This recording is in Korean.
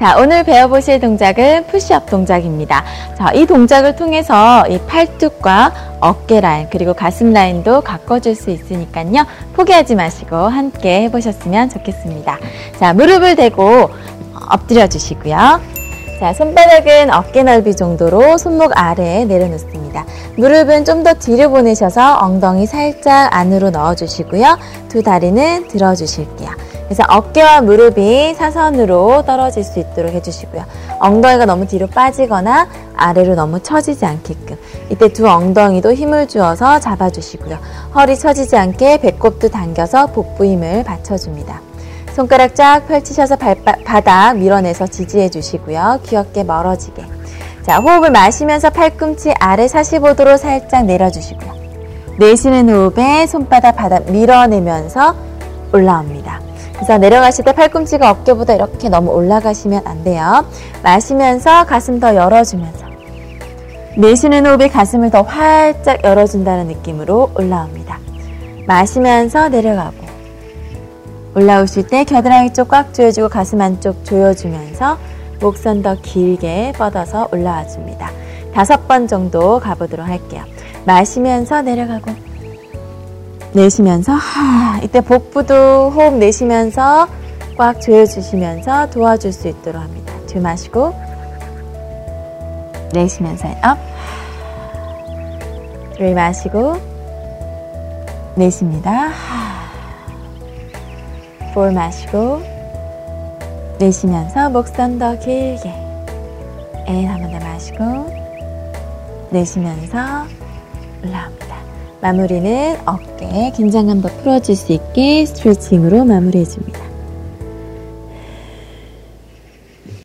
자, 오늘 배워보실 동작은 푸시업 동작입니다. 자, 이 동작을 통해서 이 팔뚝과 어깨 라인, 그리고 가슴 라인도 가꿔줄 수 있으니까요. 포기하지 마시고 함께 해보셨으면 좋겠습니다. 자, 무릎을 대고 엎드려 주시고요. 자, 손바닥은 어깨 넓이 정도로 손목 아래에 내려놓습니다. 무릎은 좀 더 뒤로 보내셔서 엉덩이 살짝 안으로 넣어주시고요. 두 다리는 들어주실게요. 그래서 어깨와 무릎이 사선으로 떨어질 수 있도록 해주시고요. 엉덩이가 너무 뒤로 빠지거나 아래로 너무 처지지 않게끔 이때 두 엉덩이도 힘을 주어서 잡아주시고요. 허리 처지지 않게 배꼽도 당겨서 복부 힘을 받쳐줍니다. 손가락 쫙 펼치셔서 발바, 바닥 밀어내서 지지해 주시고요. 귀엽게 멀어지게. 자, 호흡을 마시면서 팔꿈치 아래 45도로 살짝 내려주시고요. 내쉬는 호흡에 손바닥 바닥 밀어내면서 올라옵니다. 그래서 내려가실 때 팔꿈치가 어깨보다 이렇게 너무 올라가시면 안 돼요. 마시면서 가슴 더 열어주면서 내쉬는 호흡에 가슴을 더 활짝 열어준다는 느낌으로 올라옵니다. 마시면서 내려가고 올라오실 때 겨드랑이 쪽 꽉 조여주고 가슴 안쪽 조여주면서 목선 더 길게 뻗어서 올라와 줍니다. 다섯 번 정도 가보도록 할게요. 마시면서 내려가고 내쉬면서 하, 이때 복부도 호흡 내쉬면서 꽉 조여주시면서 도와줄 수 있도록 합니다. 들마시고 내쉬면서 up 들이 마시고 내쉽니다. 볼 마시고 내쉬면서 목선 더 길게 예 한번 더 마시고 내쉬면서 올라옵니다. 마무리는 어깨 긴장감 더 풀어질 수 있게 스트레칭으로 마무리해줍니다.